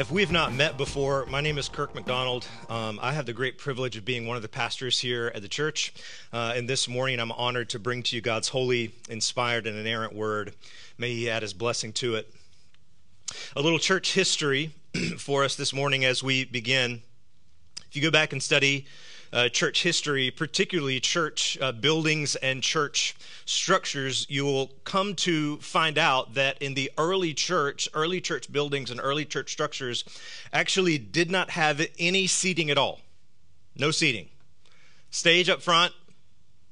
If we've not met before, my name is Kirk McDonald. Um, I have the great privilege of being one of the pastors here at the church. Uh, and this morning, I'm honored to bring to you God's holy, inspired, and inerrant word. May He add His blessing to it. A little church history for us this morning as we begin. If you go back and study uh, church history, particularly church uh, buildings and church structures, you will come to find out that in the early church, early church buildings and early church structures actually did not have any seating at all. No seating. Stage up front,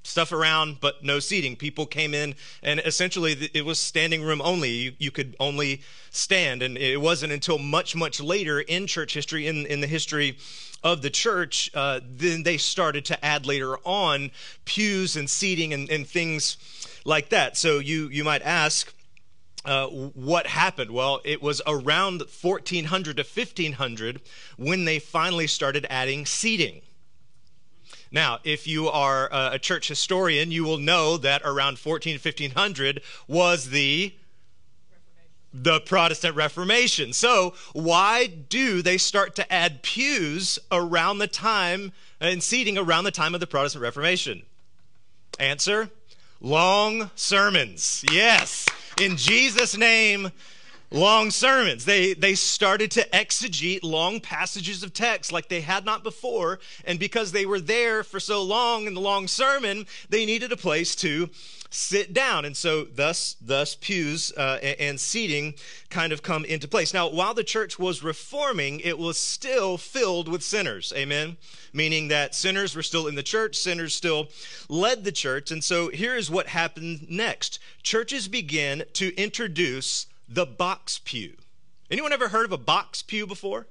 stuff around, but no seating. People came in, and essentially it was standing room only. You, you, could only stand, and it wasn't until much, much later in church history, in, in the history of the church, uh, then they started to add later on pews and seating and, and things like that. So you you might ask. Uh, what happened? Well, it was around 1400 to 1500 when they finally started adding seating. Now, if you are a church historian, you will know that around 14 1500 was the the Protestant Reformation. So, why do they start to add pews around the time and seating around the time of the Protestant Reformation? Answer long sermons. Yes, in Jesus' name, long sermons. They, they started to exegete long passages of text like they had not before. And because they were there for so long in the long sermon, they needed a place to sit down. And so, thus, thus pews uh, and, seating kind of come into place. Now, while the church was reforming, it was still filled with sinners. Amen. Meaning that sinners were still in the church, sinners still led the church. And so, here is what happened next churches began to introduce the box pew. Anyone ever heard of a box pew before?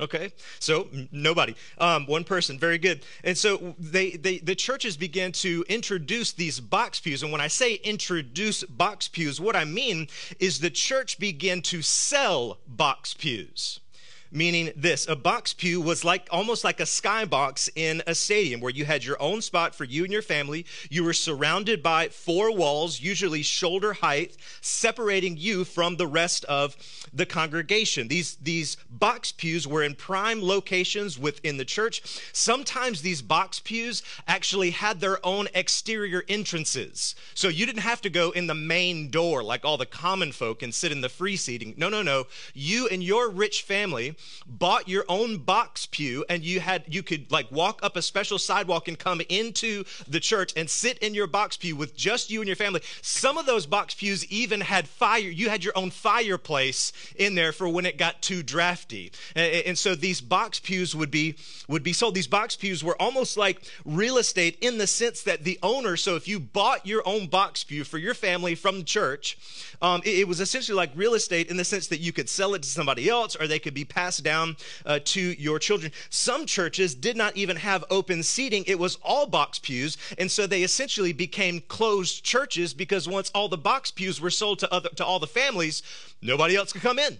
Okay, so nobody, um, one person, very good. And so they, they, the churches began to introduce these box pews. And when I say introduce box pews, what I mean is the church began to sell box pews meaning this a box pew was like almost like a skybox in a stadium where you had your own spot for you and your family. You were surrounded by four walls usually shoulder height separating you from the rest of the congregation. These these box pews were in prime locations within the church. Sometimes these box pews actually had their own exterior entrances. So you didn't have to go in the main door like all the common folk and sit in the free seating. No no no. You and your rich family bought your own box pew and you had you could like walk up a special sidewalk and come into the church and sit in your box pew with just you and your family. Some of those box pews even had fire you had your own fireplace in there for when it got too drafty. And, so these box pews would be would be sold. These box pews were almost like real estate in the sense that the owner so if you bought your own box pew for your family from the church um, it, it was essentially like real estate in the sense that you could sell it to somebody else or they could be passed passed down uh, to your children. Some churches did not even have open seating, it was all box pews. And so they essentially became closed churches because once all the box pews were sold to, other, to all the families, nobody else could come in.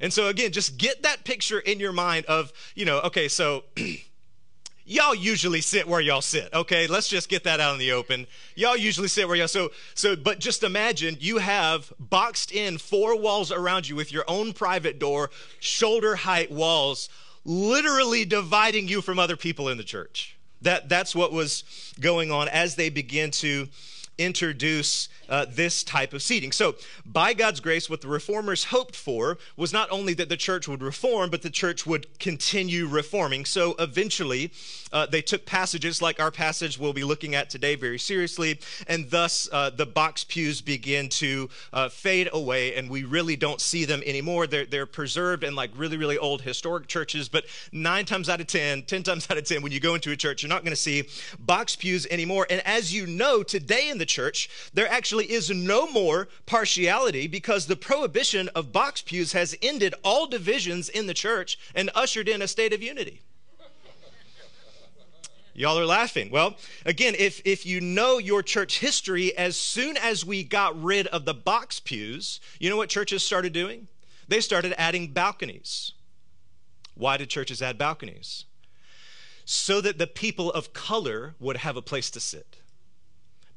And so, again, just get that picture in your mind of, you know, okay, so y'all usually sit where y'all sit okay? Let's just get that out in the open. Y'all usually sit where y'all so so but just imagine you have boxed in four walls around you with your own private door shoulder height walls literally dividing you from other people in the church. That that's what was going on as they begin to introduce uh, this type of seating. So, by God's grace, what the reformers hoped for was not only that the church would reform, but the church would continue reforming. So, eventually, uh, they took passages like our passage we'll be looking at today very seriously, and thus uh, the box pews begin to uh, fade away, and we really don't see them anymore. They're, they're preserved in like really, really old historic churches, but nine times out of ten, ten times out of ten, when you go into a church, you're not going to see box pews anymore. And as you know, today in the church, there actually is no more partiality because the prohibition of box pews has ended all divisions in the church and ushered in a state of unity. Y'all are laughing. Well, again, if, if you know your church history, as soon as we got rid of the box pews, you know what churches started doing? They started adding balconies. Why did churches add balconies? So that the people of color would have a place to sit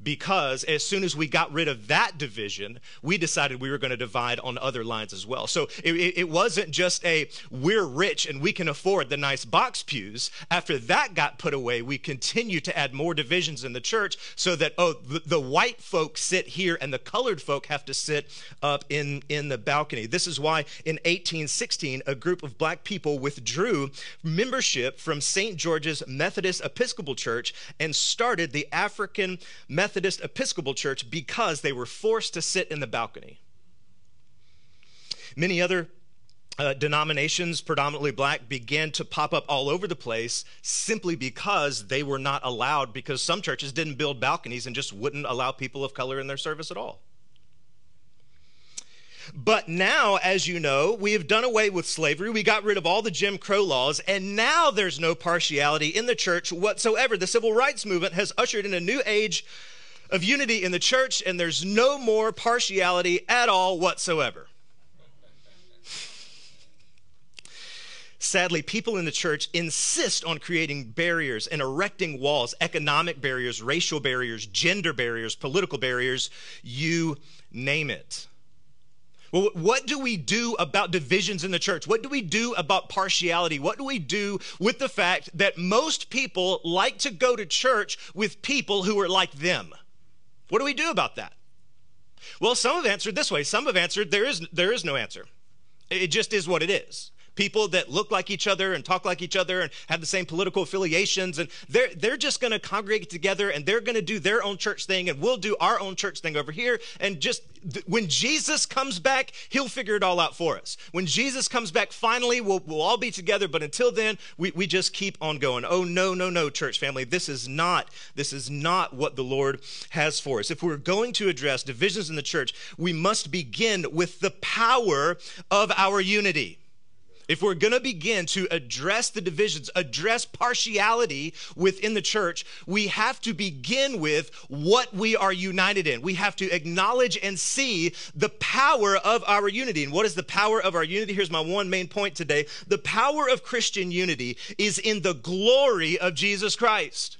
because as soon as we got rid of that division, we decided we were going to divide on other lines as well. So it, it, wasn't just a we're rich and we can afford the nice box pews. After that got put away, we continued to add more divisions in the church so that, oh, the, the white folks sit here and the colored folk have to sit up in, in the balcony. This is why in 1816, a group of black people withdrew membership from St. George's Methodist Episcopal Church and started the African Methodist Methodist Episcopal Church because they were forced to sit in the balcony. Many other uh, denominations, predominantly black, began to pop up all over the place simply because they were not allowed, because some churches didn't build balconies and just wouldn't allow people of color in their service at all. But now, as you know, we have done away with slavery. We got rid of all the Jim Crow laws, and now there's no partiality in the church whatsoever. The civil rights movement has ushered in a new age of unity in the church, and there's no more partiality at all whatsoever. Sadly, people in the church insist on creating barriers and erecting walls, economic barriers, racial barriers, gender barriers, political barriers, you name it. Well, what do we do about divisions in the church? What do we do about partiality? What do we do with the fact that most people like to go to church with people who are like them? What do we do about that? Well, some have answered this way. Some have answered there is, there is no answer. It just is what it is people that look like each other and talk like each other and have the same political affiliations. And they're they're just going to congregate together and they're going to do their own church thing and we'll do our own church thing over here. And just when Jesus comes back he'll figure it all out for us. When Jesus comes back finally we'll, we'll all be together. But until then we, we just keep on going. Oh no no no church family. This is not this is not what the Lord has for us. If we're going to address divisions in the church we must begin with the power of our unity if we're going to begin to address the divisions, address partiality within the church, we have to begin with what we are united in. We have to acknowledge and see the power of our unity. And what is the power of our unity? Here's my one main point today. The power of Christian unity is in the glory of Jesus Christ.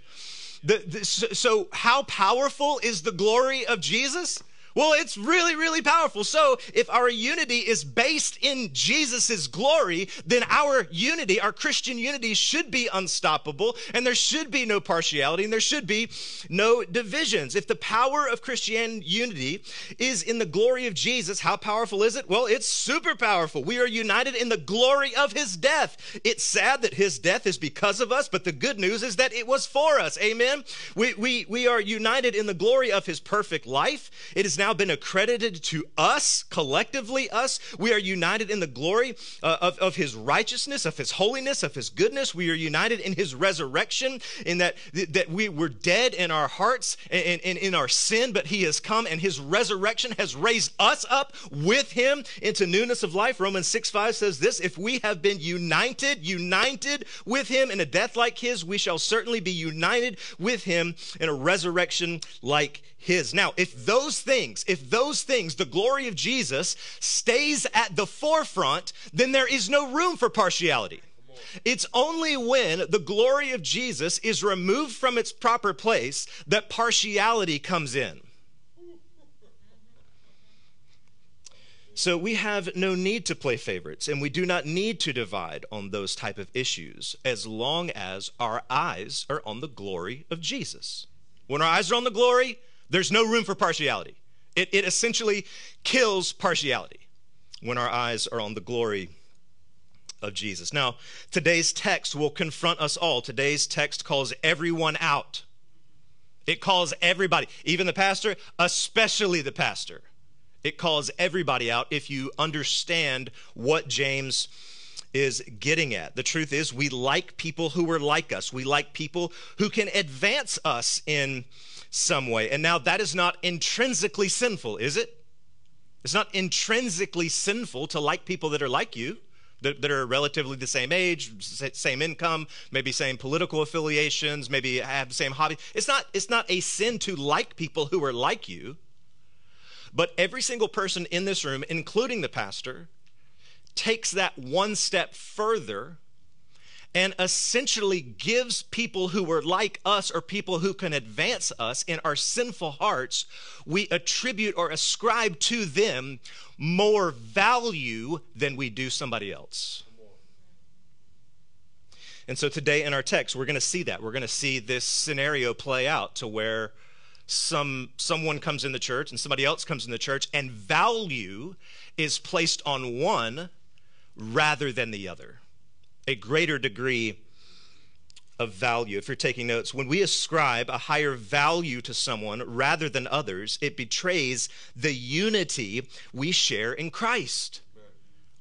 The, the, so, how powerful is the glory of Jesus? Well, it's really, really powerful. So, if our unity is based in Jesus' glory, then our unity, our Christian unity, should be unstoppable, and there should be no partiality, and there should be no divisions. If the power of Christian unity is in the glory of Jesus, how powerful is it? Well, it's super powerful. We are united in the glory of his death. It's sad that his death is because of us, but the good news is that it was for us. Amen. We, we, we are united in the glory of his perfect life. It is now been accredited to us, collectively us. We are united in the glory uh, of, of his righteousness, of his holiness, of his goodness. We are united in his resurrection, in that, that we were dead in our hearts and, and in our sin, but he has come and his resurrection has raised us up with him into newness of life. Romans 6 5 says this if we have been united, united with him in a death like his, we shall certainly be united with him in a resurrection like his. Now, if those things, if those things, the glory of Jesus stays at the forefront, then there is no room for partiality. It's only when the glory of Jesus is removed from its proper place that partiality comes in. So we have no need to play favorites and we do not need to divide on those type of issues as long as our eyes are on the glory of Jesus. When our eyes are on the glory, there's no room for partiality. It, it essentially kills partiality when our eyes are on the glory of Jesus. Now, today's text will confront us all. Today's text calls everyone out. It calls everybody, even the pastor, especially the pastor. It calls everybody out if you understand what James is getting at. The truth is, we like people who are like us. We like people who can advance us in some way. And now that is not intrinsically sinful, is it? It's not intrinsically sinful to like people that are like you, that, that are relatively the same age, same income, maybe same political affiliations, maybe have the same hobby. It's not, it's not a sin to like people who are like you. But every single person in this room, including the pastor, takes that one step further and essentially gives people who are like us or people who can advance us in our sinful hearts, we attribute or ascribe to them more value than we do somebody else. And so today in our text, we're going to see that. We're going to see this scenario play out to where some someone comes in the church and somebody else comes in the church and value is placed on one rather than the other. A greater degree of value. If you're taking notes, when we ascribe a higher value to someone rather than others, it betrays the unity we share in Christ.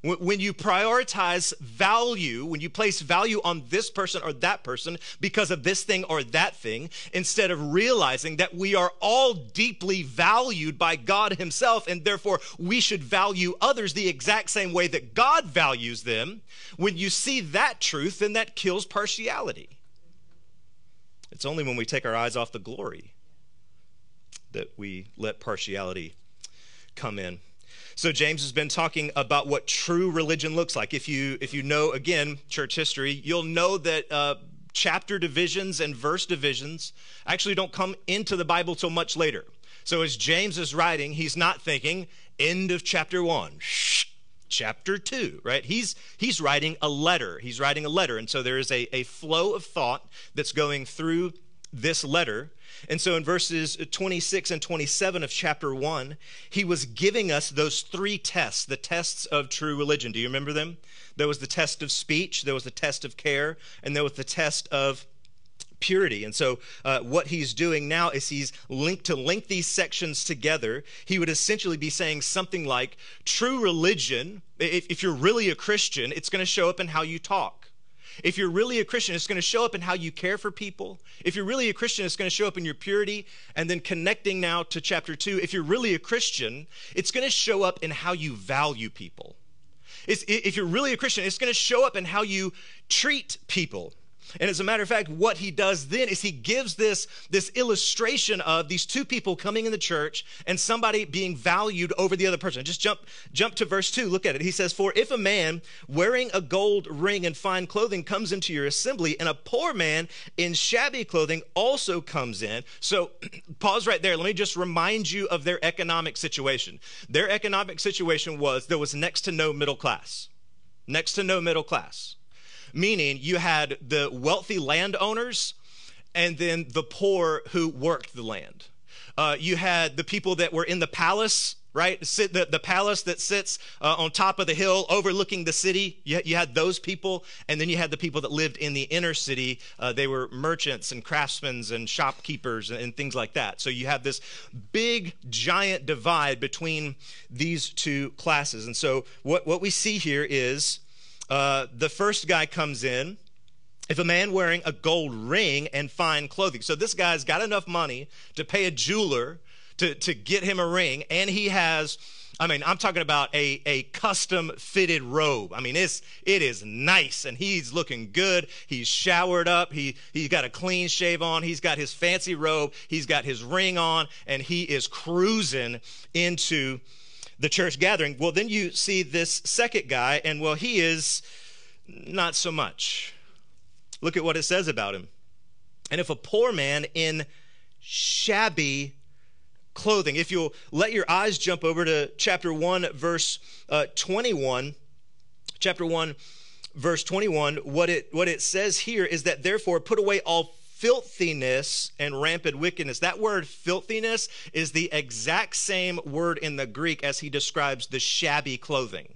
When you prioritize value, when you place value on this person or that person because of this thing or that thing, instead of realizing that we are all deeply valued by God Himself, and therefore we should value others the exact same way that God values them, when you see that truth, then that kills partiality. It's only when we take our eyes off the glory that we let partiality come in. So James has been talking about what true religion looks like. If you if you know again church history, you'll know that uh, chapter divisions and verse divisions actually don't come into the Bible till much later. So as James is writing, he's not thinking end of chapter one. Shh, chapter 2 right he's he's writing a letter he's writing a letter and so there is a, a flow of thought that's going through this letter and so in verses 26 and 27 of chapter 1, he was giving us those three tests, the tests of true religion. Do you remember them? There was the test of speech, there was the test of care, and there was the test of purity. And so, uh, what he's doing now is he's linked to link these sections together. He would essentially be saying something like, true religion, if, if you're really a Christian, it's going to show up in how you talk. If you're really a Christian, it's going to show up in how you care for people. If you're really a Christian, it's going to show up in your purity. And then connecting now to chapter two, if you're really a Christian, it's going to show up in how you value people. It's, if you're really a Christian, it's going to show up in how you treat people. And as a matter of fact, what he does then is he gives this, this illustration of these two people coming in the church and somebody being valued over the other person. Just jump, jump to verse 2. Look at it. He says, For if a man wearing a gold ring and fine clothing comes into your assembly, and a poor man in shabby clothing also comes in. So pause right there. Let me just remind you of their economic situation. Their economic situation was there was next to no middle class. Next to no middle class meaning you had the wealthy landowners and then the poor who worked the land. Uh, you had the people that were in the palace right? Sit, the, the palace that sits uh, on top of the hill overlooking the city. You, you, had those people, and then you had the people that lived in the inner city. Uh, they were merchants and craftsmen and shopkeepers and, and, things like that. So you have this big, giant divide between these two classes. And so what, what we see here is uh, the first guy comes in. If a man wearing a gold ring and fine clothing, so this guy's got enough money to pay a jeweler to, to get him a ring, and he has, I mean, I'm talking about a, a custom fitted robe. I mean, it's it is nice, and he's looking good. He's showered up. He he's got a clean shave on. He's got his fancy robe. He's got his ring on, and he is cruising into the church gathering. Well, then you see this second guy, and well, he is not so much. Look at what it says about him. And if a poor man in shabby clothing, if you'll let your eyes jump over to chapter 1, verse uh, 21, chapter 1, verse 21, what it, what it says here is that therefore put away all filthiness and rampant wickedness. That word filthiness is the exact same word in the Greek as he describes the shabby clothing.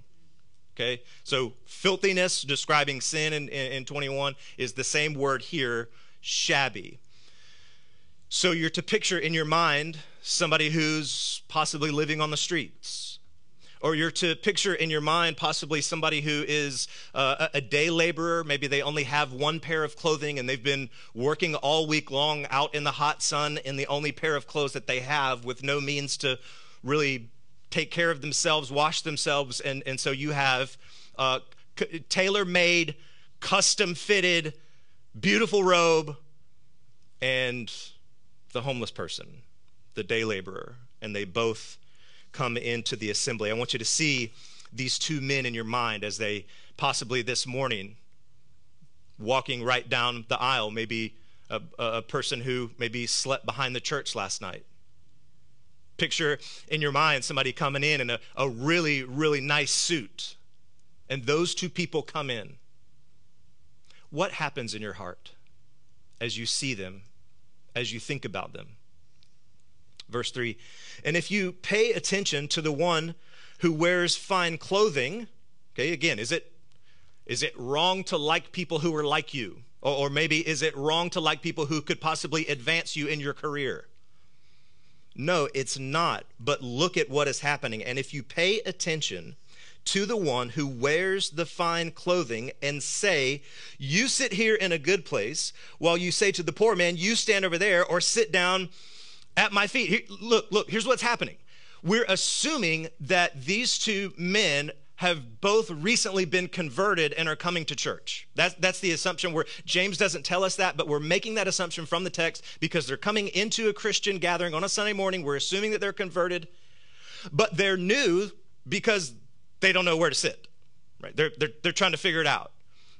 Okay, so filthiness, describing sin in, in, in 21, is the same word here, shabby. So you're to picture in your mind somebody who's possibly living on the streets, or you're to picture in your mind possibly somebody who is uh, a day laborer. Maybe they only have one pair of clothing and they've been working all week long out in the hot sun in the only pair of clothes that they have with no means to really take care of themselves, wash themselves. And, and so you have uh, c- tailor made, custom fitted, beautiful robe and the homeless person, the day laborer. And they both come into the assembly. I want you to see these two men in your mind as they possibly this morning walking right down the aisle, maybe a, a person who maybe slept behind the church last night. Picture in your mind somebody coming in in a, a really, really nice suit, and those two people come in. What happens in your heart as you see them, as you think about them? Verse 3 And if you pay attention to the one who wears fine clothing, okay, again, is it is it wrong to like people who are like you? Or, or maybe is it wrong to like people who could possibly advance you in your career? No, it's not. But look at what is happening. And if you pay attention to the one who wears the fine clothing and say, You sit here in a good place, while you say to the poor man, You stand over there, or sit down at my feet. Here, look, look, here's what's happening. We're assuming that these two men have both recently been converted and are coming to church. That's, that's the assumption where James doesn't tell us that, but we're making that assumption from the text because they're coming into a Christian gathering on a Sunday morning. We're assuming that they're converted, but they're new because they don't know where to sit, right? They're, they're, they're trying to figure it out.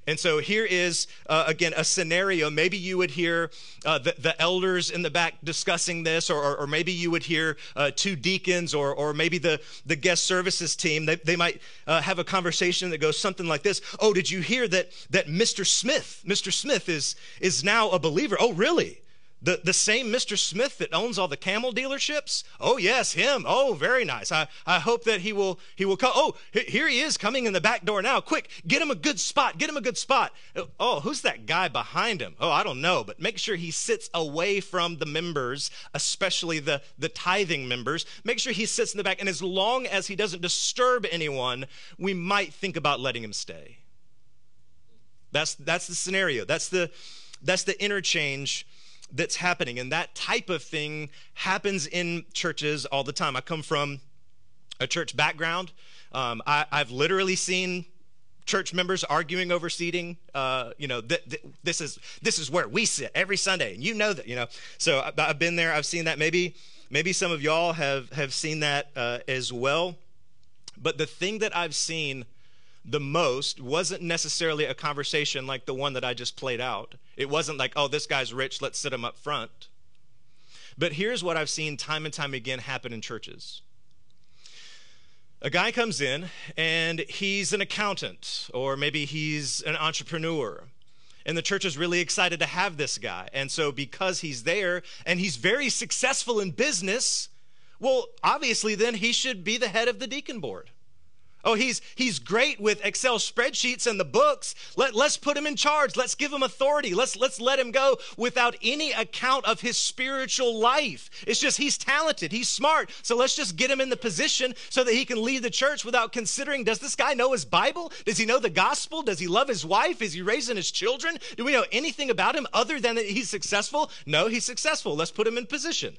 And so here is, uh, again, a scenario. Maybe you would hear uh, the, the, elders in the back discussing this, or, or, or maybe you would hear uh, two deacons, or, or maybe the, the guest services team. They, they might uh, have a conversation that goes something like this Oh, did you hear that, that Mr. Smith, Mr. Smith is, is now a believer? Oh, really? The, the same Mr. Smith that owns all the camel dealerships? Oh, yes, him. Oh, very nice. I, I hope that he will he will come. Oh, here he is coming in the back door now. Quick, get him a good spot. Get him a good spot. Oh, who's that guy behind him? Oh, I don't know, but make sure he sits away from the members, especially the, the tithing members. Make sure he sits in the back. And as long as he doesn't disturb anyone, we might think about letting him stay. That's that's the scenario. That's the that's the interchange that's happening. And that type of thing happens in churches all the time. I come from a church background. Um, I, have literally seen church members arguing over seating. Uh, you know, th- th- this is this is where we sit every Sunday, and you know that. You know, so I, have been there. I've seen that. Maybe maybe some of y'all have have seen that uh, as well. But the thing that I've seen the most wasn't necessarily a conversation like the one that I just played out. It wasn't like, oh, this guy's rich, let's sit him up front. But here's what I've seen time and time again happen in churches. A guy comes in and he's an accountant, or maybe he's an entrepreneur. And the church is really excited to have this guy. And so, because he's there and he's very successful in business, well, obviously, then he should be the head of the deacon board. Oh, he's he's great with Excel spreadsheets and the books. Let, let's put him in charge. Let's give him authority. Let's let's let him go without any account of his spiritual life. It's just he's talented, he's smart. So let's just get him in the position so that he can lead the church without considering does this guy know his Bible? Does he know the gospel? Does he love his wife? Is he raising his children? Do we know anything about him other than that he's successful? No, he's successful. Let's put him in position.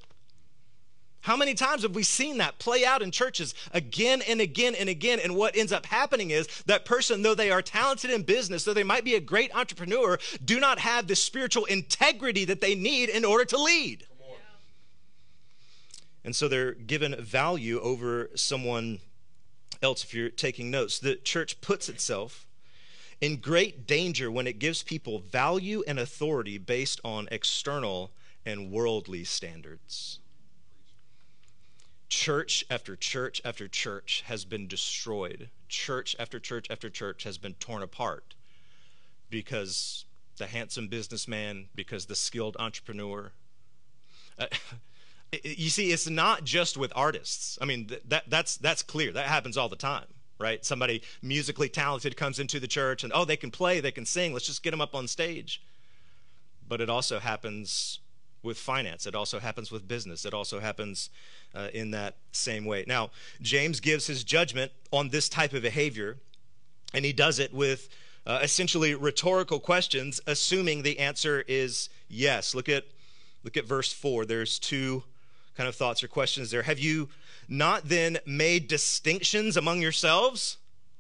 How many times have we seen that play out in churches again and again and again? And what ends up happening is that person, though they are talented in business, though they might be a great entrepreneur, do not have the spiritual integrity that they need in order to lead. And so they're given value over someone else, if you're taking notes. The church puts itself in great danger when it gives people value and authority based on external and worldly standards church after church after church has been destroyed. Church after church after church has been torn apart because the handsome businessman, because the skilled entrepreneur. Uh, you see, it's not just with artists. I mean, that, that's, that's clear. That happens all the time, right? Somebody musically talented comes into the church and, oh, they can play, they can sing, let's just get them up on stage. But it also happens with finance. It also happens with business. It also happens uh, in that same way. Now, James gives his judgment on this type of behavior, and he does it with uh, essentially rhetorical questions, assuming the answer is yes. Look at look at verse four. There's two kind of thoughts or questions there. Have you not then made distinctions among yourselves?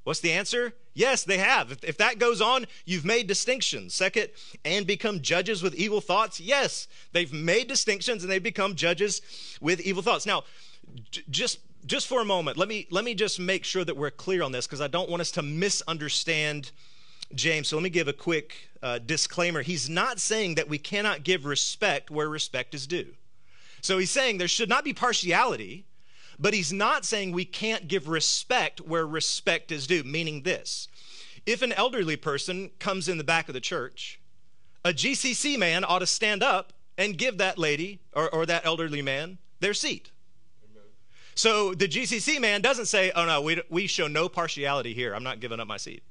What's the answer? Yes, they have. If, if, that goes on, you've made distinctions. Second, and become judges with evil thoughts. Yes, they've made distinctions and they've become judges with evil thoughts. Now, j- just just for a moment, let me let me just make sure that we're clear on this because I don't want us to misunderstand James. So let me give a quick uh, disclaimer. He's not saying that we cannot give respect where respect is due. So he's saying there should not be partiality but he's not saying we can't give respect where respect is due, meaning this. If an elderly person comes in the back of the church, a GCC man ought to stand up and give that lady or, or that elderly man their seat. So the GCC man doesn't say, oh no, we, we show no partiality here. I'm not giving up my seat.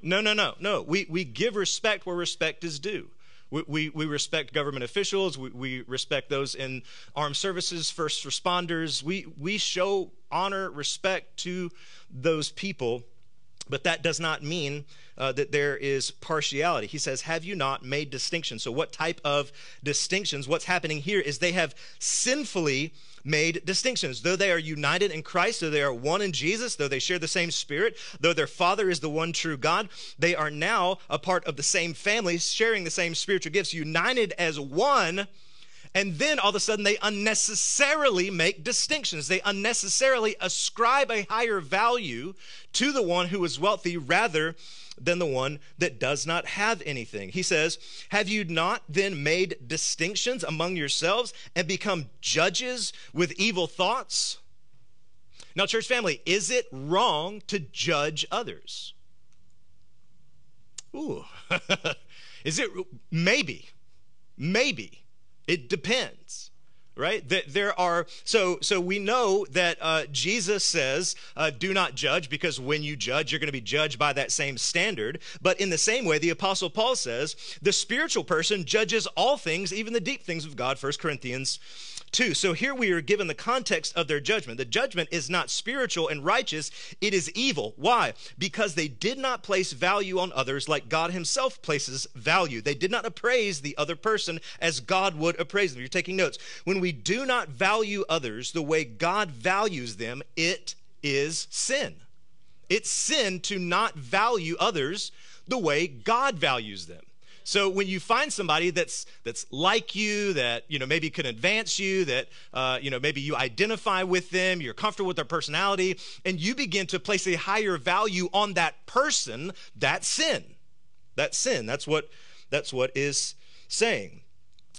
No, no, no, no. We, we give respect where respect is due. We, we, we respect government officials. We, we respect those in armed services, first responders. We, we show honor, respect to those people, but that does not mean uh, that there is partiality. He says, Have you not made distinctions? So, what type of distinctions? What's happening here is they have sinfully made distinctions. Though they are united in Christ, though they are one in Jesus, though they share the same spirit, though their Father is the one true God, they are now a part of the same family, sharing the same spiritual gifts, united as one. And then all of a sudden, they unnecessarily make distinctions. They unnecessarily ascribe a higher value to the one who is wealthy rather than the one that does not have anything. He says, Have you not then made distinctions among yourselves and become judges with evil thoughts? Now, church family, is it wrong to judge others? Ooh. is it? Maybe. Maybe. It depends right? That there are so so we know that uh, jesus says uh, do not judge because when you judge you're going to be judged by that same standard. But in the same way the apostle paul says the spiritual person judges all things even the deep things of god 1 corinthians 2. So here we are given the context of their judgment. The judgment is not spiritual and righteous, it is evil. Why? Because they did not place value on others like God Himself places value. They did not appraise the other person as God would appraise them. You're taking notes. When we do not value others the way God values them, it is sin. It's sin to not value others the way God values them. So when you find somebody that's that's like you, that you know maybe can advance you, that uh, you know maybe you identify with them, you're comfortable with their personality, and you begin to place a higher value on that person, that sin. that sin. That's what that's what is saying.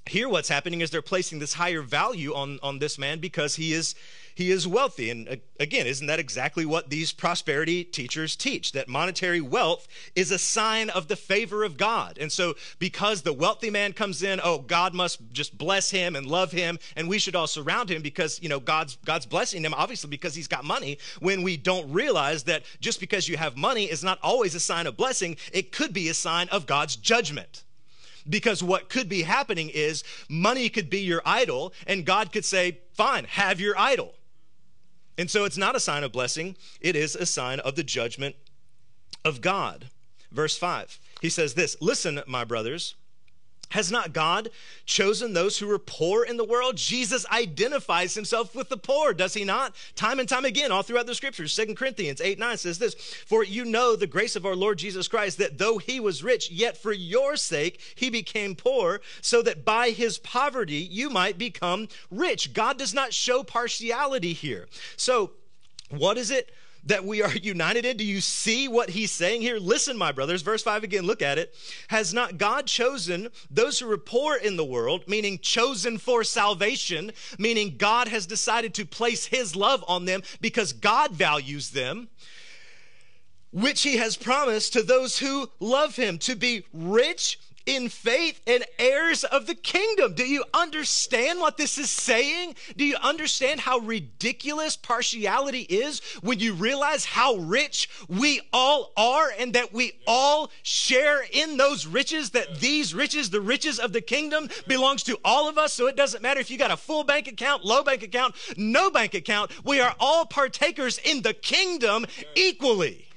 Here, what's happening is they're placing this higher value on on this man because he is he is wealthy. And uh, again, isn't that exactly what these prosperity teachers teach? That monetary wealth is a sign of the favor of God. And so, because the wealthy man comes in, oh, God must just bless him and love him, and we should all surround him because, you know, God's, God's blessing him, obviously, because he's got money. When we don't realize that just because you have money is not always a sign of blessing, it could be a sign of God's judgment. Because what could be happening is money could be your idol, and God could say, Fine, have your idol. And so it's not a sign of blessing, it is a sign of the judgment of God. Verse 5, he says this Listen, my brothers. Has not God chosen those who are poor in the world? Jesus identifies himself with the poor, does he not? Time and time again, all throughout the scriptures. Second Corinthians 8 9 says this For you know the grace of our Lord Jesus Christ, that though he was rich, yet for your sake he became poor, so that by his poverty you might become rich. God does not show partiality here. So, what is it that we are united in? Do you see what he's saying here? Listen, my brothers, verse 5 again, look at it. Has not God chosen those who are poor in the world, meaning chosen for salvation, meaning God has decided to place his love on them because God values them? Which he has promised to those who love him to be rich in faith and heirs of the kingdom. Do you understand what this is saying? Do you understand how ridiculous partiality is when you realize how rich we all are and that we all share in those riches, that these riches, the riches of the kingdom, belongs to all of us. So it doesn't matter if you got a full bank account, low bank account, no bank account. We are all partakers in the kingdom equally.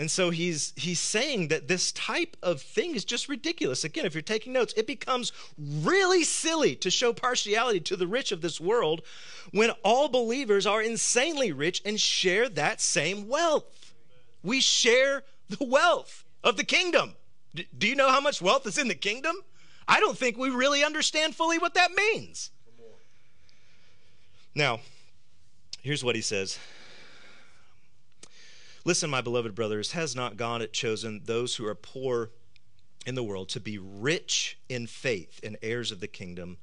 And so he's he's saying that this type of thing is just ridiculous. Again, if you're taking notes, it becomes really silly to show partiality to the rich of this world when all believers are insanely rich and share that same wealth. We share the wealth of the kingdom. D- do you know how much wealth is in the kingdom? I don't think we really understand fully what that means. Now, here's what he says Listen, my beloved brothers, has not God chosen those who are poor in the world to be rich in faith and heirs of the kingdom,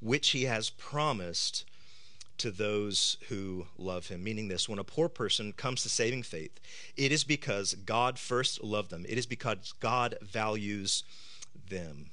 which he has promised to those who love him. Meaning this when a poor person comes to saving faith, it is because God first loved them, it is because God values them.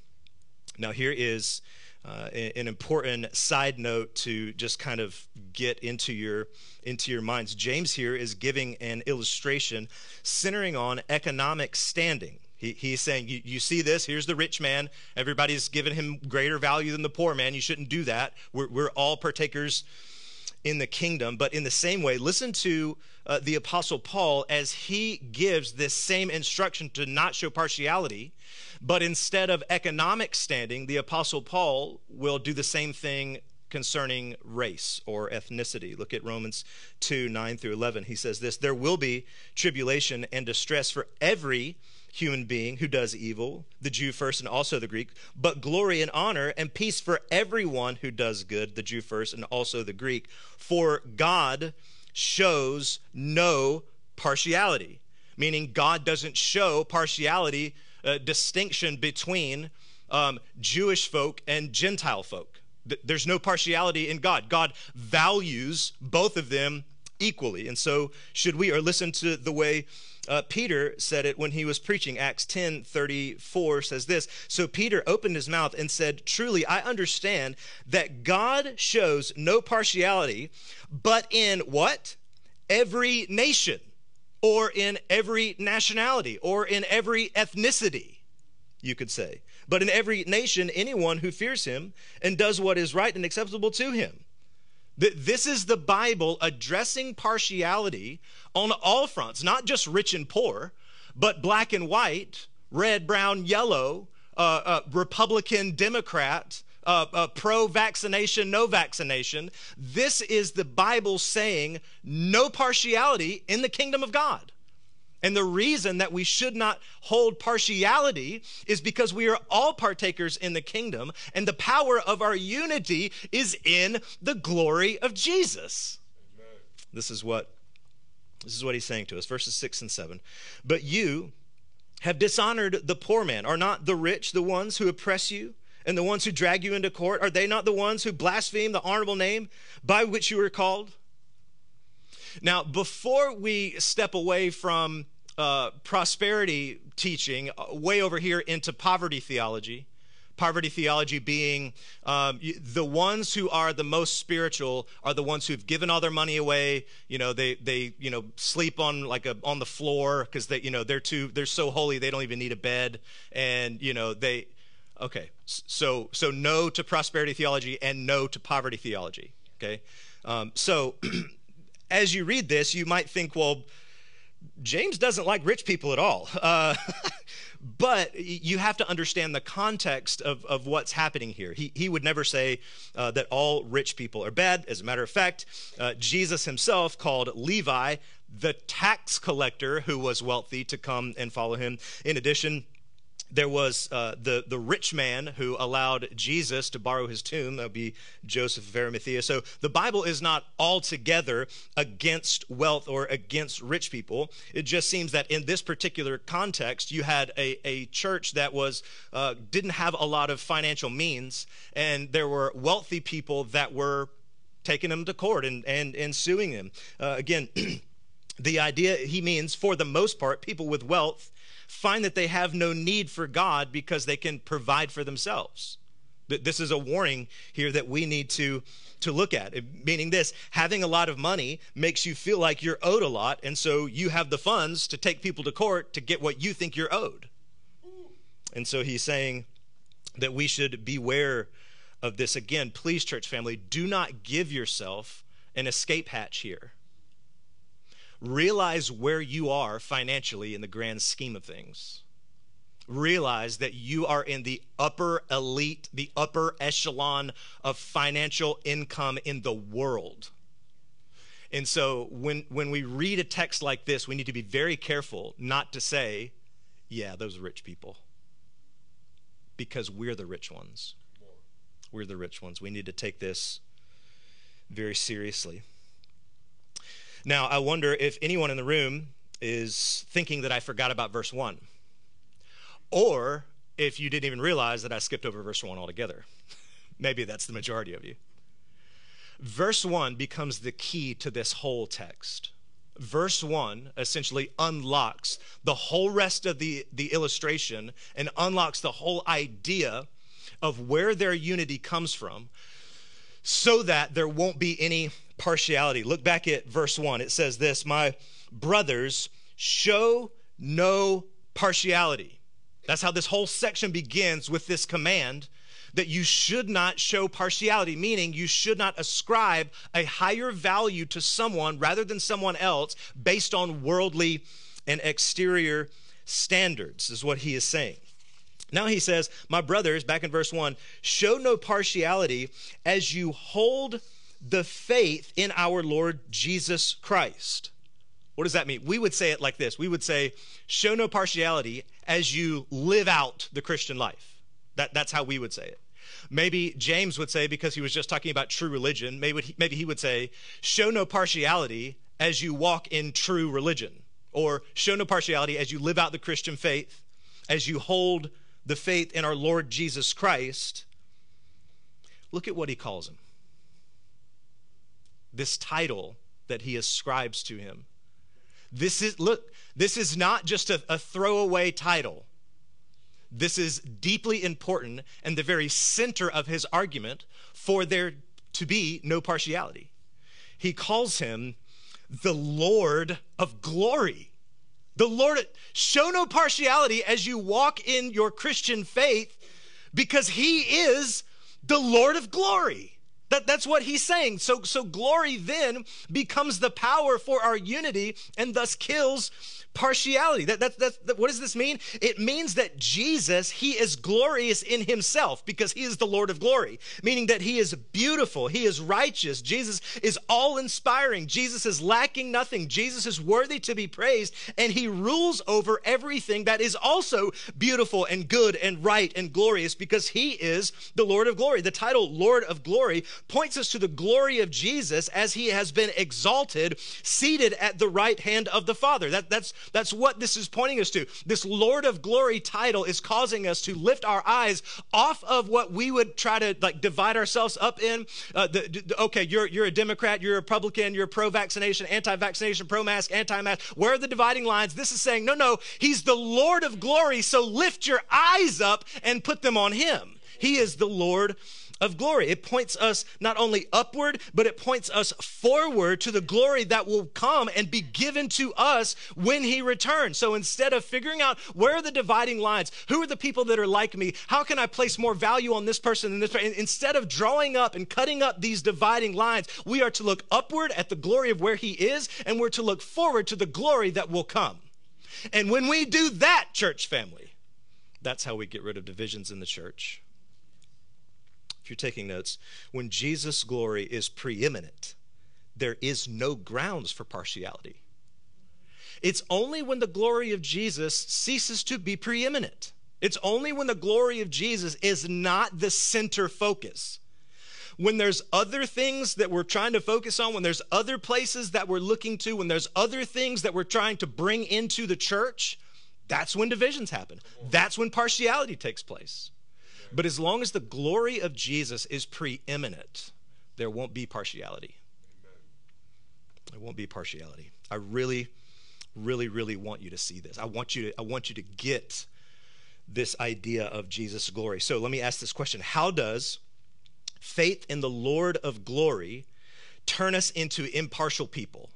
Now, here is uh, an important side note to just kind of get into your into your minds. James here is giving an illustration centering on economic standing. He, he's saying, you, you see this? Here's the rich man. Everybody's giving him greater value than the poor man. You shouldn't do that. We're, we're all partakers in the kingdom. But in the same way, listen to uh, the Apostle Paul as he gives this same instruction to not show partiality but instead of economic standing, the Apostle Paul will do the same thing concerning race or ethnicity. Look at Romans 2 9 through 11. He says this There will be tribulation and distress for every human being who does evil, the Jew first and also the Greek, but glory and honor and peace for everyone who does good, the Jew first and also the Greek. For God shows no partiality, meaning God doesn't show partiality uh, distinction between um, Jewish folk and Gentile folk. There's no partiality in God. God values both of them equally. And so, should we, or listen to the way uh, Peter said it when he was preaching. Acts 10 34 says this So Peter opened his mouth and said, Truly, I understand that God shows no partiality, but in what? Every nation or in every nationality or in every ethnicity, you could say. But in every nation, anyone who fears him and does what is right and acceptable to him. That this is the Bible addressing partiality on all fronts, not just rich and poor, but black and white, red, brown, yellow, uh, uh, Republican, Democrat, uh, uh, pro vaccination, no vaccination. This is the Bible saying no partiality in the kingdom of God. And the reason that we should not hold partiality is because we are all partakers in the kingdom, and the power of our unity is in the glory of Jesus. Amen. This is what this is what he's saying to us, verses six and seven. But you have dishonored the poor man. Are not the rich the ones who oppress you? and the ones who drag you into court? Are they not the ones who blaspheme the honorable name by which you were called? Now, before we step away from uh, prosperity teaching, uh, way over here into poverty theology, poverty theology being um, the ones who are the most spiritual are the ones who've given all their money away. You know they they you know sleep on like a on the floor because they you know they're too they're so holy they don't even need a bed. And you know they Okay, so so no to prosperity theology and no to poverty theology. Okay, um, so as you read this, you might think, well, James doesn't like rich people at all. Uh, but you have to understand the context of, of what's happening here. He, he would never say uh, that all rich people are bad. As a matter of fact, uh, Jesus himself called Levi the tax collector who was wealthy to come and follow him. In addition, there was uh, the, the rich man who allowed Jesus to borrow his tomb. That would be Joseph of Arimathea. So the Bible is not altogether against wealth or against rich people. It just seems that in this particular context, you had a, a church that was uh, didn't have a lot of financial means, and there were wealthy people that were taking them to court and, and, and suing them. Uh, again, the idea he means, for the most part, people with wealth find that they have no need for God because they can provide for themselves. This is a warning here that we need to, to look at. Meaning, this having a lot of money makes you feel like you're owed a lot, and so you have the funds to take people to court to get what you think you're owed. And so he's saying that we should beware of this. Again, please, church family, do not give yourself an escape hatch here. Realize where you are financially in the grand scheme of things realize that you are in the upper elite, the upper echelon of financial income in the world. And so when, when we read a text like this, we need to be very careful not to say, yeah, those are rich people. Because we're the rich ones. We're the rich ones. We need to take this very seriously. Now, I wonder if anyone in the room is thinking that I forgot about verse 1 or if you didn't even realize that I skipped over verse 1 altogether. Maybe that's the majority of you. Verse 1 becomes the key to this whole text. Verse 1 essentially unlocks the whole rest of the, the illustration and unlocks the whole idea of where their unity comes from so that there won't be any partiality. Look back at verse 1. It says this My brothers, show no partiality. That's how this whole section begins with this command that you should not show partiality, meaning you should not ascribe a higher value to someone rather than someone else based on worldly and exterior standards, is what he is saying. Now he says, My brothers, back in verse 1, show no partiality as you hold the faith in our Lord Jesus Christ. What does that mean? We would say it like this we would say, show no partiality as you live out the Christian life. That, that's how we would say it. Maybe James would say, because he was just talking about true religion, maybe maybe he would say, show no partiality as you walk in true religion, or show no partiality as you live out the Christian faith, as you hold the faith in our Lord Jesus Christ. Look at what he calls him. This title that he ascribes to him this is, look, this is not just a, a throwaway title. This is deeply important and the very center of his argument for there to be no partiality. He calls him the Lord of glory. The Lord, show no partiality as you walk in your Christian faith because he is the Lord of glory. That, that's what he's saying. So, so glory then becomes the power for our unity and thus kills partiality. That, that, that, that, what does this mean? It means that Jesus, he is glorious in himself because he is the Lord of glory, meaning that he is beautiful, he is righteous. Jesus is all inspiring. Jesus is lacking nothing. Jesus is worthy to be praised, and he rules over everything that is also beautiful and good and right and glorious because he is the Lord of glory. The title Lord of glory points us to the glory of Jesus as he has been exalted, seated at the right hand of the Father. That, that's that's what this is pointing us to. This Lord of Glory title is causing us to lift our eyes off of what we would try to like divide ourselves up in. Uh, the, the, okay, you're you're a Democrat, you're a Republican, you're pro-vaccination, anti-vaccination, pro-mask, anti-mask. Where are the dividing lines? This is saying, no, no, He's the Lord of Glory. So lift your eyes up and put them on Him. He is the Lord of glory. It points us not only upward, but it points us forward to the glory that will come and be given to us when he returns. So instead of figuring out where are the dividing lines, who are the people that are like me, how can I place more value on this person than this person, instead of drawing up and cutting up these dividing lines, we are to look upward at the glory of where he is, and we're to look forward to the glory that will come. And when we do that, church family, that's how we get rid of divisions in the church if you're taking notes, when Jesus' glory is preeminent, there is no grounds for partiality. It's only when the glory of Jesus ceases to be preeminent. It's only when the glory of Jesus is not the center focus. When there's other things that we're trying to focus on, when there's other places that we're looking to, when there's other things that we're trying to bring into the church, that's when divisions happen. That's when partiality takes place. But as long as the glory of Jesus is preeminent, there won't be partiality. There won't be partiality. I really, really, really want you to see this. I want you to, I want you to get this idea of Jesus' glory. So let me ask this question How does faith in the Lord of glory turn us into impartial people?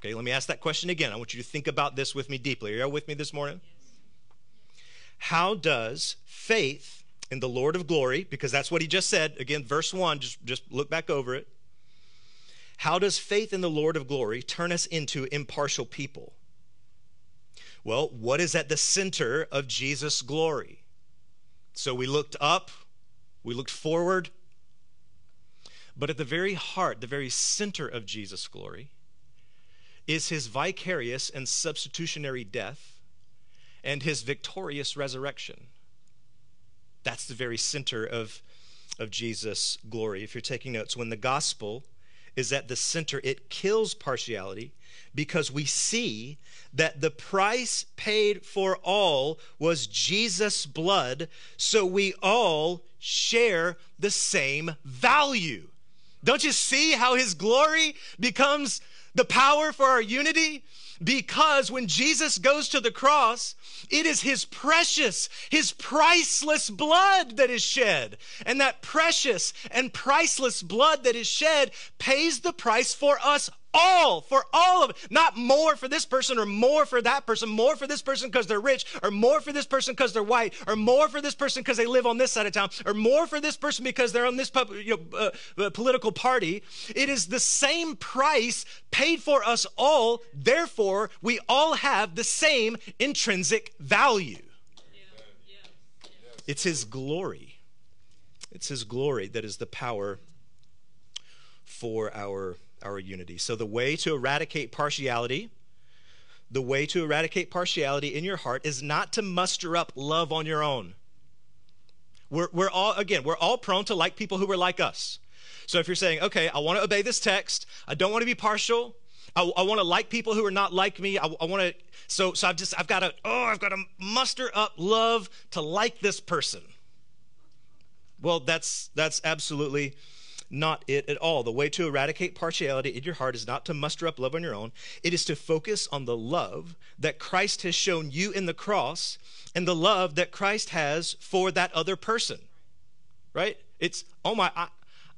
Okay, let me ask that question again. I want you to think about this with me deeply. Are you all with me this morning? How does faith in the Lord of glory, because that's what he just said, again, verse 1, just, just look back over it. How does faith in the Lord of glory turn us into impartial people? Well, what is at the center of Jesus' glory? So we looked up, we looked forward, but at the very heart, the very center of Jesus' glory, is his vicarious and substitutionary death and his victorious resurrection. That's the very center of, of Jesus' glory. If you're taking notes, when the gospel is at the center, it kills partiality because we see that the price paid for all was Jesus' blood, so we all share the same value. Don't you see how his glory becomes the power for our unity? Because when Jesus goes to the cross, it is his precious, his priceless blood that is shed. And that precious and priceless blood that is shed pays the price for us all for all of it. Not more for this person or more for that person more for this person because they're rich or more for this person because they're white or more for this person because they live on this side of town or more for this person because they're on this pub, you know, uh, uh, political party. It is the same price paid for us all. Therefore we all have the same intrinsic value. It's his glory. It's his glory that is the power for our our unity. So, the way to eradicate partiality, the way to eradicate partiality in your heart is not to muster up love on your own. We're, we're all, again, we're all prone to like people who are like us. So, if you're saying, okay, I want to obey this text, I don't want to be partial, I, I want to like people who are not like me. I, I want to, so, so I've just, I've got to, oh, I've got to muster up love to like this person. Well, that's, that's absolutely not it at all. The way to eradicate partiality in your heart is not to muster up love on your own, it is to focus on the love that Christ has shown you in the cross and the love that Christ has for that other person. Right? It's, oh my, I,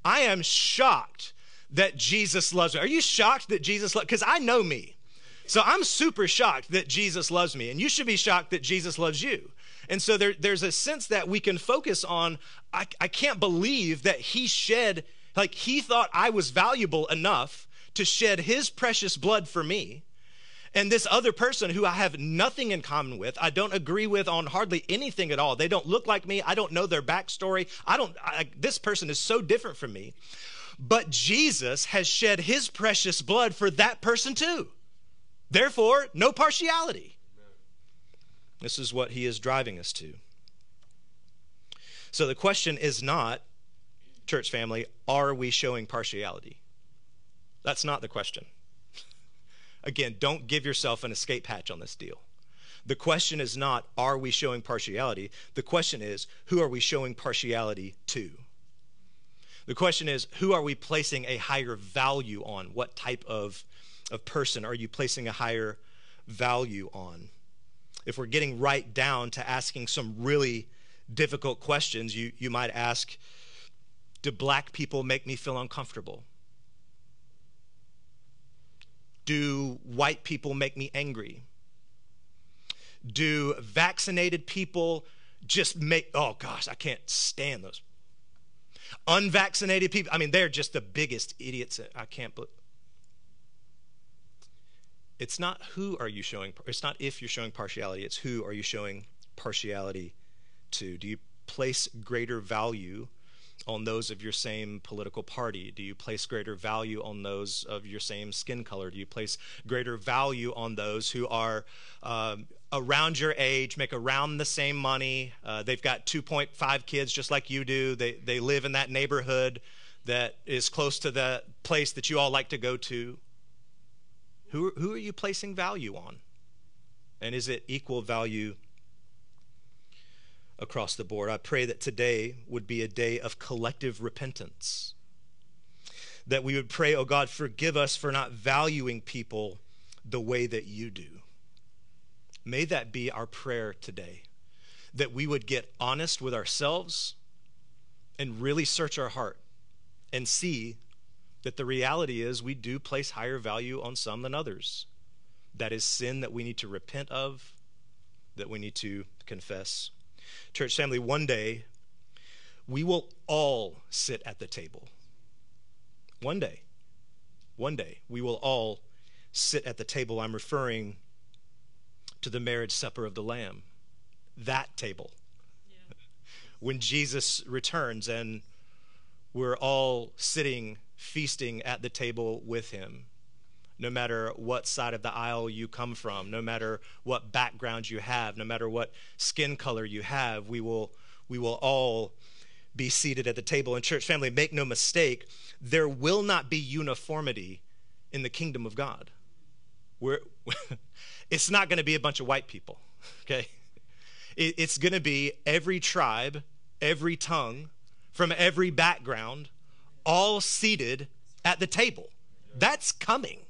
I am shocked that Jesus loves me. Are you shocked that Jesus loves? Because I know me. So I'm super shocked that Jesus loves me, and you should be shocked that Jesus loves you. And so there, there's a sense that we can focus on I, I can't believe that he shed like he thought I was valuable enough to shed his precious blood for me. And this other person who I have nothing in common with, I don't agree with on hardly anything at all. They don't look like me. I don't know their backstory. I don't, I, this person is so different from me. But Jesus has shed his precious blood for that person too. Therefore, no partiality. This is what he is driving us to. So the question is not church family, are we showing partiality? That's not the question. Again, don't give yourself an escape hatch on this deal. The question is not, are we showing partiality? The question is, who are we showing partiality to? The question is, who are we placing a higher value on? What type of, of person are you placing a higher value on? If we're getting right down to asking some really difficult questions, you, you might ask, do black people make me feel uncomfortable? Do white people make me angry? Do vaccinated people just make, oh gosh, I can't stand those. Unvaccinated people, I mean, they're just the biggest idiots. I can't believe. It's not who are you showing, it's not if you're showing partiality, it's who are you showing partiality to. Do you place greater value on those of your same political party? Do you place greater value on those of your same skin color? Do you place greater value on those who are um, around your age, make around the same money? Uh, they've got 2.5 kids just like you do. They, they live in that neighborhood that is close to the place that you all like to go to. Who, who are you placing value on? And is it equal value across the board. I pray that today would be a day of collective repentance. That we would pray, oh God, forgive us for not valuing people the way that you do. May that be our prayer today that we would get honest with ourselves and really search our heart and see that the reality is we do place higher value on some than others. That is sin that we need to repent of, that we need to confess. Church family, one day we will all sit at the table. One day. One day we will all sit at the table. I'm referring to the marriage supper of the Lamb. That table. Yeah. When Jesus returns and we're all sitting, feasting at the table with him no matter what side of the aisle you come from, no matter what background you have, no matter what skin color you have, we will, we will all be seated at the table. And, church family, make no mistake, there will not be uniformity in the kingdom of God. We're, it's not going to be a bunch of white people, okay? It, it's going to be every tribe, every tongue, from every background, all seated at the table. That's coming.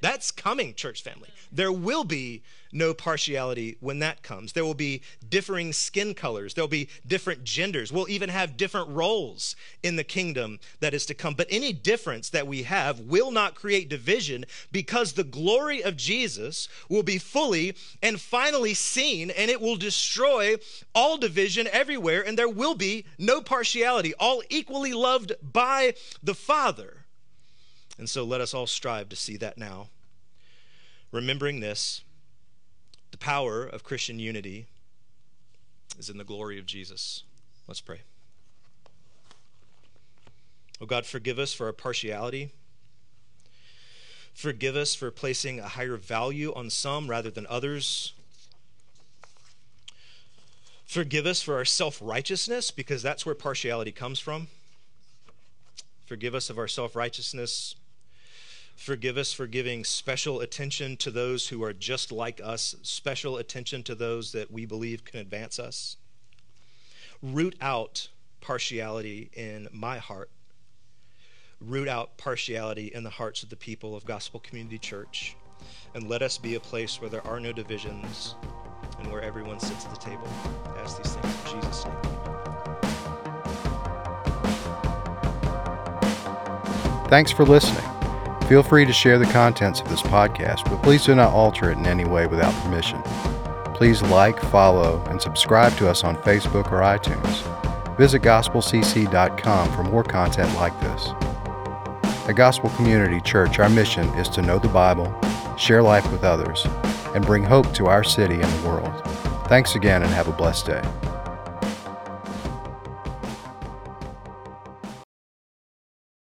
That's coming, church family. There will be no partiality when that comes. There will be differing skin colors. There'll be different genders. We'll even have different roles in the kingdom that is to come. But any difference that we have will not create division because the glory of Jesus will be fully and finally seen and it will destroy all division everywhere and there will be no partiality, all equally loved by the Father. And so let us all strive to see that now. Remembering this, the power of Christian unity is in the glory of Jesus. Let's pray. Oh God, forgive us for our partiality. Forgive us for placing a higher value on some rather than others. Forgive us for our self righteousness because that's where partiality comes from. Forgive us of our self righteousness Forgive us for giving special attention to those who are just like us, special attention to those that we believe can advance us. Root out partiality in my heart. Root out partiality in the hearts of the people of Gospel Community Church. And let us be a place where there are no divisions and where everyone sits at the table. I ask these things in Jesus' name. Thanks for listening. Feel free to share the contents of this podcast, but please do not alter it in any way without permission. Please like, follow, and subscribe to us on Facebook or iTunes. Visit gospelcc.com for more content like this. At Gospel Community Church, our mission is to know the Bible, share life with others, and bring hope to our city and the world. Thanks again and have a blessed day.